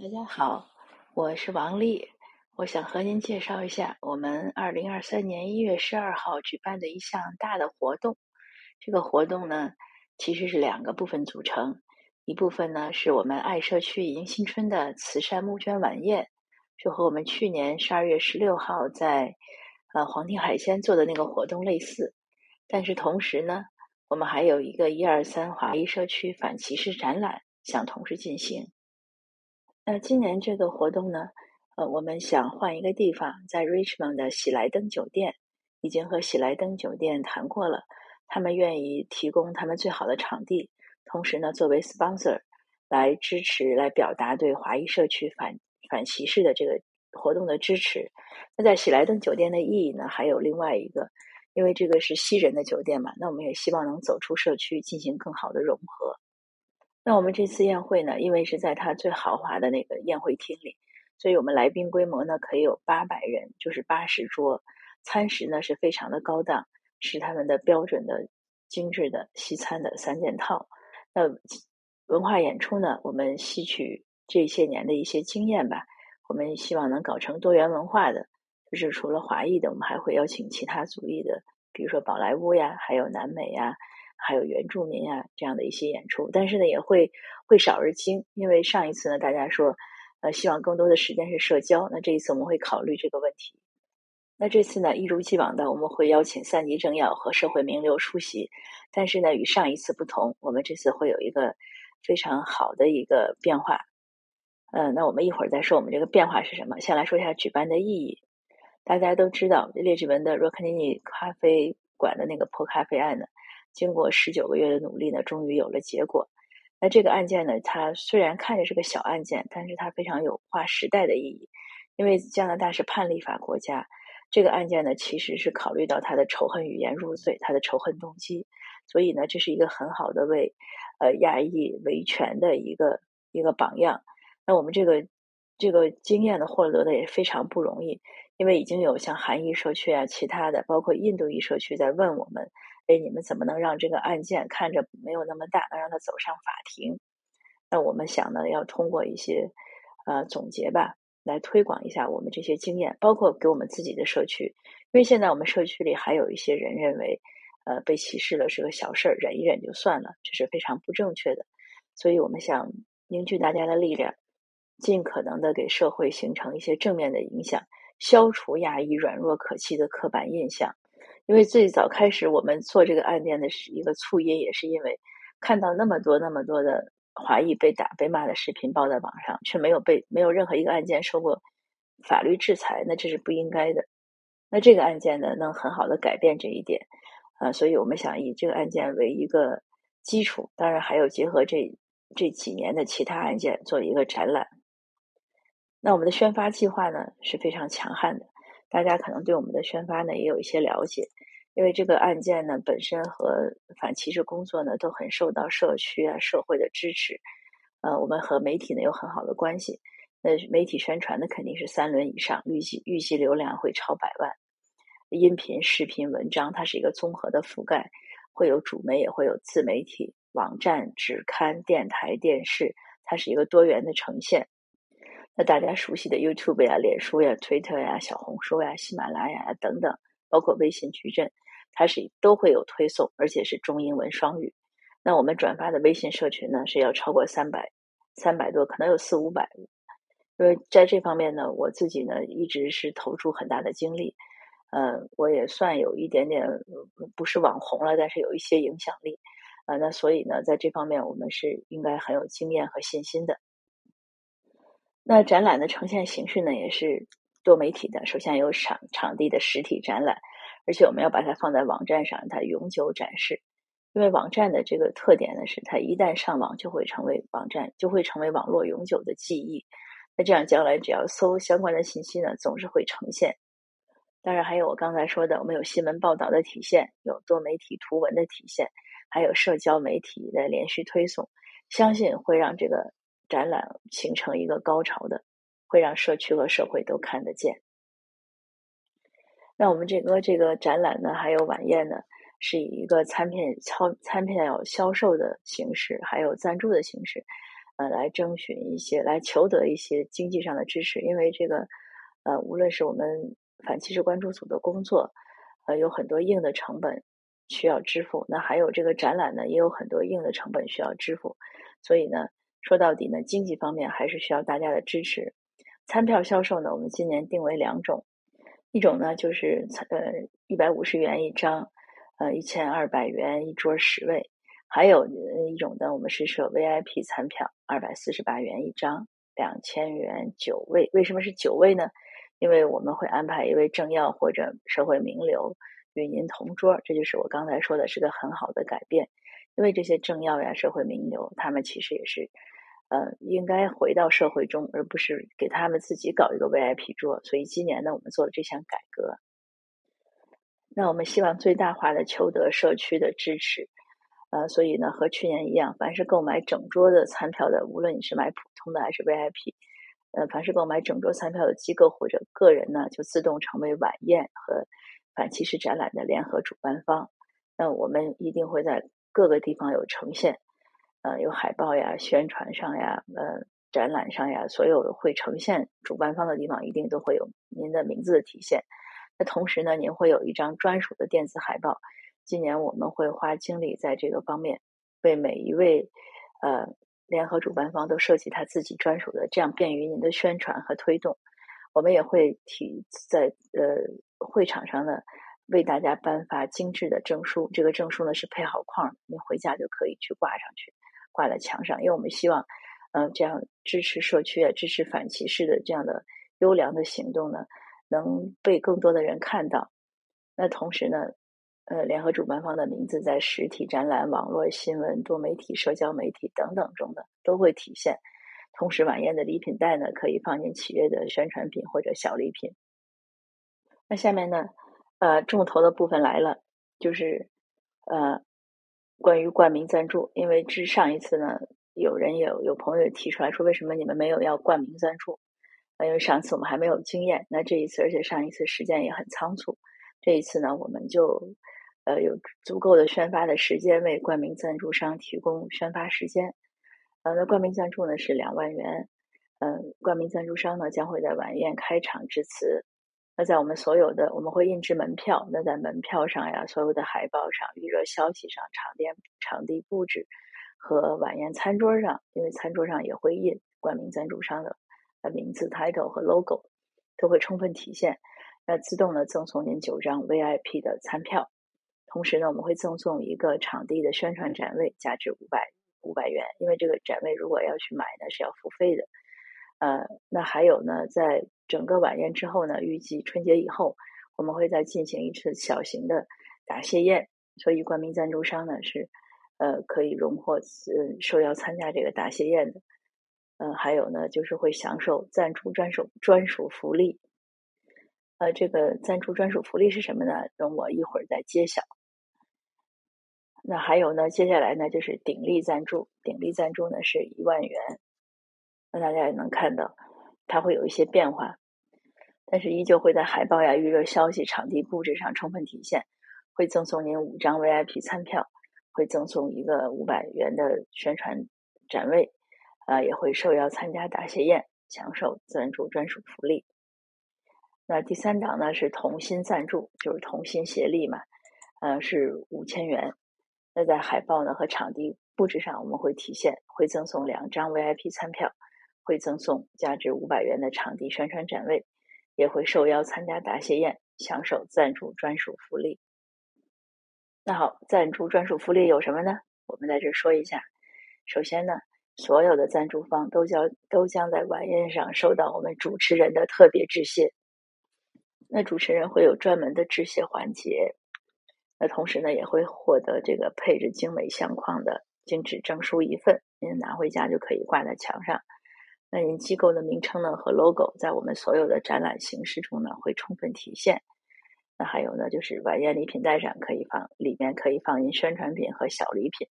大家好，我是王丽，我想和您介绍一下我们二零二三年一月十二号举办的一项大的活动。这个活动呢，其实是两个部分组成，一部分呢是我们爱社区迎新春的慈善募捐晚宴，就和我们去年十二月十六号在呃黄庭海鲜做的那个活动类似。但是同时呢，我们还有一个一二三华谊社区反歧视展览想同时进行。那今年这个活动呢，呃，我们想换一个地方，在 Richmond 的喜来登酒店，已经和喜来登酒店谈过了，他们愿意提供他们最好的场地，同时呢，作为 sponsor 来支持、来表达对华裔社区反反歧视的这个活动的支持。那在喜来登酒店的意义呢，还有另外一个，因为这个是西人的酒店嘛，那我们也希望能走出社区，进行更好的融合。那我们这次宴会呢，因为是在它最豪华的那个宴会厅里，所以我们来宾规模呢可以有八百人，就是八十桌。餐食呢是非常的高档，是他们的标准的精致的西餐的三件套。那文化演出呢，我们吸取这些年的一些经验吧，我们希望能搞成多元文化的，就是除了华裔的，我们还会邀请其他族裔的，比如说宝莱坞呀，还有南美呀。还有原住民啊这样的一些演出，但是呢也会会少而精，因为上一次呢大家说，呃希望更多的时间是社交，那这一次我们会考虑这个问题。那这次呢一如既往的我们会邀请三级政要和社会名流出席，但是呢与上一次不同，我们这次会有一个非常好的一个变化。嗯，那我们一会儿再说我们这个变化是什么。先来说一下举办的意义。大家都知道列治文的若克尼尼咖啡馆的那个破咖啡案呢。经过十九个月的努力呢，终于有了结果。那这个案件呢，它虽然看着是个小案件，但是它非常有划时代的意义。因为加拿大是判例法国家，这个案件呢，其实是考虑到他的仇恨语言入罪，他的仇恨动机。所以呢，这是一个很好的为呃亚裔维权的一个一个榜样。那我们这个这个经验呢获得的也非常不容易，因为已经有像韩裔社区啊，其他的包括印度裔社区在问我们。哎，你们怎么能让这个案件看着没有那么大，能让它走上法庭？那我们想呢，要通过一些呃总结吧，来推广一下我们这些经验，包括给我们自己的社区。因为现在我们社区里还有一些人认为，呃，被歧视了是个小事儿，忍一忍就算了，这是非常不正确的。所以我们想凝聚大家的力量，尽可能的给社会形成一些正面的影响，消除亚裔软弱可欺的刻板印象。因为最早开始我们做这个案件的是一个促因，也是因为看到那么多那么多的华裔被打被骂的视频报在网上，却没有被没有任何一个案件受过法律制裁，那这是不应该的。那这个案件呢，能很好的改变这一点啊，所以我们想以这个案件为一个基础，当然还有结合这这几年的其他案件做一个展览。那我们的宣发计划呢是非常强悍的。大家可能对我们的宣发呢也有一些了解，因为这个案件呢本身和反歧视工作呢都很受到社区啊社会的支持，呃，我们和媒体呢有很好的关系，那媒体宣传呢肯定是三轮以上，预计预计流量会超百万，音频、视频、文章，它是一个综合的覆盖，会有主媒也会有自媒体、网站、纸刊、电台、电视，它是一个多元的呈现。那大家熟悉的 YouTube 呀、脸书呀、Twitter 呀、小红书呀、喜马拉雅呀等等，包括微信矩阵，它是都会有推送，而且是中英文双语。那我们转发的微信社群呢，是要超过三百、三百多，可能有四五百。因为在这方面呢，我自己呢一直是投注很大的精力。呃，我也算有一点点不是网红了，但是有一些影响力。呃，那所以呢，在这方面我们是应该很有经验和信心的。那展览的呈现形式呢，也是多媒体的。首先有场场地的实体展览，而且我们要把它放在网站上，它永久展示。因为网站的这个特点呢，是它一旦上网就会成为网站，就会成为网络永久的记忆。那这样将来只要搜相关的信息呢，总是会呈现。当然还有我刚才说的，我们有新闻报道的体现，有多媒体图文的体现，还有社交媒体的连续推送，相信会让这个。展览形成一个高潮的，会让社区和社会都看得见。那我们这个这个展览呢，还有晚宴呢，是以一个餐片超餐片要销售的形式，还有赞助的形式。呃，来征询一些，来求得一些经济上的支持，因为这个，呃，无论是我们反歧视关注组的工作，呃，有很多硬的成本需要支付，那还有这个展览呢，也有很多硬的成本需要支付，所以呢，说到底呢，经济方面还是需要大家的支持。餐票销售呢，我们今年定为两种，一种呢就是呃一百五十元一张，呃一千二百元一桌十位，还有一种呢，我们是设 VIP 餐票，二百四十八元一张，两千元九位。为什么是九位呢？因为我们会安排一位政要或者社会名流与您同桌，这就是我刚才说的是个很好的改变。因为这些政要呀、社会名流，他们其实也是。呃，应该回到社会中，而不是给他们自己搞一个 VIP 桌。所以今年呢，我们做了这项改革。那我们希望最大化的求得社区的支持。呃，所以呢，和去年一样，凡是购买整桌的餐票的，无论你是买普通的还是 VIP，呃，凡是购买整桌餐票的机构或者个人呢，就自动成为晚宴和反歧视展览的联合主办方。那我们一定会在各个地方有呈现。呃，有海报呀、宣传上呀、呃展览上呀，所有会呈现主办方的地方，一定都会有您的名字的体现。那同时呢，您会有一张专属的电子海报。今年我们会花精力在这个方面，为每一位呃联合主办方都设计他自己专属的，这样便于您的宣传和推动。我们也会提在呃会场上呢，为大家颁发精致的证书。这个证书呢是配好框，您回家就可以去挂上去。挂在墙上，因为我们希望，嗯，这样支持社区啊，支持反歧视的这样的优良的行动呢，能被更多的人看到。那同时呢，呃，联合主办方的名字在实体展览、网络新闻、多媒体、社交媒体等等中呢都会体现。同时，晚宴的礼品袋呢，可以放进企业的宣传品或者小礼品。那下面呢，呃，重头的部分来了，就是呃。关于冠名赞助，因为之上一次呢，有人有有朋友提出来说，为什么你们没有要冠名赞助？因为上次我们还没有经验，那这一次，而且上一次时间也很仓促，这一次呢，我们就呃有足够的宣发的时间，为冠名赞助商提供宣发时间。呃，那冠名赞助呢是两万元，嗯，冠名赞助商呢将会在晚宴开场致辞。那在我们所有的，我们会印制门票。那在门票上呀，所有的海报上、预热消息上、场店场地布置和晚宴餐桌上，因为餐桌上也会印冠名赞助商的名字、title 和 logo，都会充分体现。那自动的赠送您九张 VIP 的餐票，同时呢，我们会赠送一个场地的宣传展位，价值五百五百元。因为这个展位如果要去买呢，是要付费的。呃，那还有呢，在整个晚宴之后呢，预计春节以后，我们会再进行一次小型的答谢宴，所以冠名赞助商呢是呃可以荣获呃受邀参加这个答谢宴的。嗯，还有呢，就是会享受赞助专属专属福利。呃，这个赞助专属福利是什么呢？容我一会儿再揭晓。那还有呢，接下来呢就是鼎力赞助，鼎力赞助呢是一万元。那大家也能看到，它会有一些变化，但是依旧会在海报呀、预热消息、场地布置上充分体现。会赠送您五张 VIP 餐票，会赠送一个五百元的宣传展位，啊，也会受邀参加答谢宴，享受赞助专属福利。那第三档呢是同心赞助，就是同心协力嘛，呃，是五千元。那在海报呢和场地布置上，我们会体现，会赠送两张 VIP 餐票。会赠送价值五百元的场地宣传展位，也会受邀参加答谢宴，享受赞助专属福利。那好，赞助专属福利有什么呢？我们在这说一下。首先呢，所有的赞助方都将都将在晚宴上收到我们主持人的特别致谢。那主持人会有专门的致谢环节。那同时呢，也会获得这个配置精美相框的精致证书一份，您拿回家就可以挂在墙上。那您机构的名称呢和 logo 在我们所有的展览形式中呢会充分体现。那还有呢，就是晚宴礼品袋上可以放，里面可以放您宣传品和小礼品。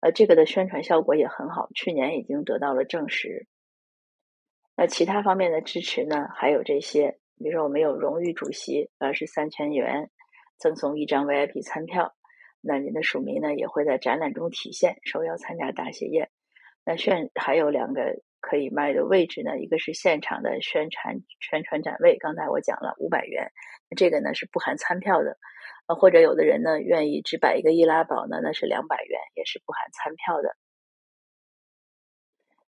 呃，这个的宣传效果也很好，去年已经得到了证实。那其他方面的支持呢，还有这些，比如说我们有荣誉主席，呃，是三千元，赠送一张 VIP 餐票。那您的署名呢也会在展览中体现，受邀参加答谢宴。那炫还有两个可以卖的位置呢，一个是现场的宣传宣传展位，刚才我讲了五百元，这个呢是不含餐票的。呃，或者有的人呢愿意只摆一个易拉宝呢，那是两百元，也是不含餐票的。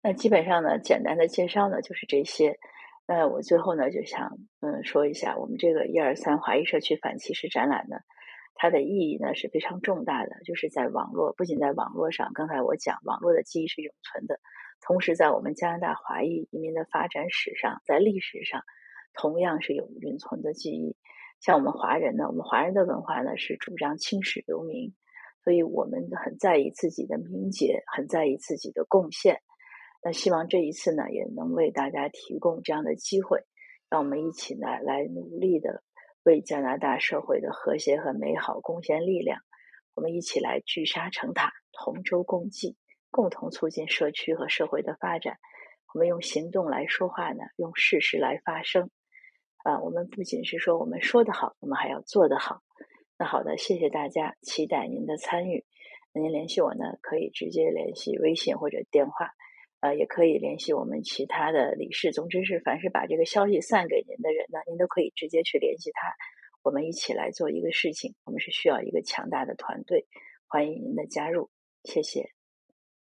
那基本上呢，简单的介绍呢就是这些。那我最后呢就想嗯说一下，我们这个一二三华裔社区反歧视展览呢，它的意义呢是非常重大的，就是在网络，不仅在网络上，刚才我讲网络的记忆是永存的，同时在我们加拿大华裔移民的发展史上，在历史上同样是有永存的记忆。像我们华人呢，我们华人的文化呢是主张青史留名，所以我们很在意自己的名节，很在意自己的贡献。那希望这一次呢，也能为大家提供这样的机会，让我们一起呢来努力的为加拿大社会的和谐和美好贡献力量。我们一起来聚沙成塔，同舟共济，共同促进社区和社会的发展。我们用行动来说话呢，用事实来发声。啊，我们不仅是说我们说的好，我们还要做得好。那好的，谢谢大家，期待您的参与。那您联系我呢，可以直接联系微信或者电话，呃，也可以联系我们其他的理事。总之是，凡是把这个消息散给您的人呢，您都可以直接去联系他。我们一起来做一个事情，我们是需要一个强大的团队，欢迎您的加入，谢谢。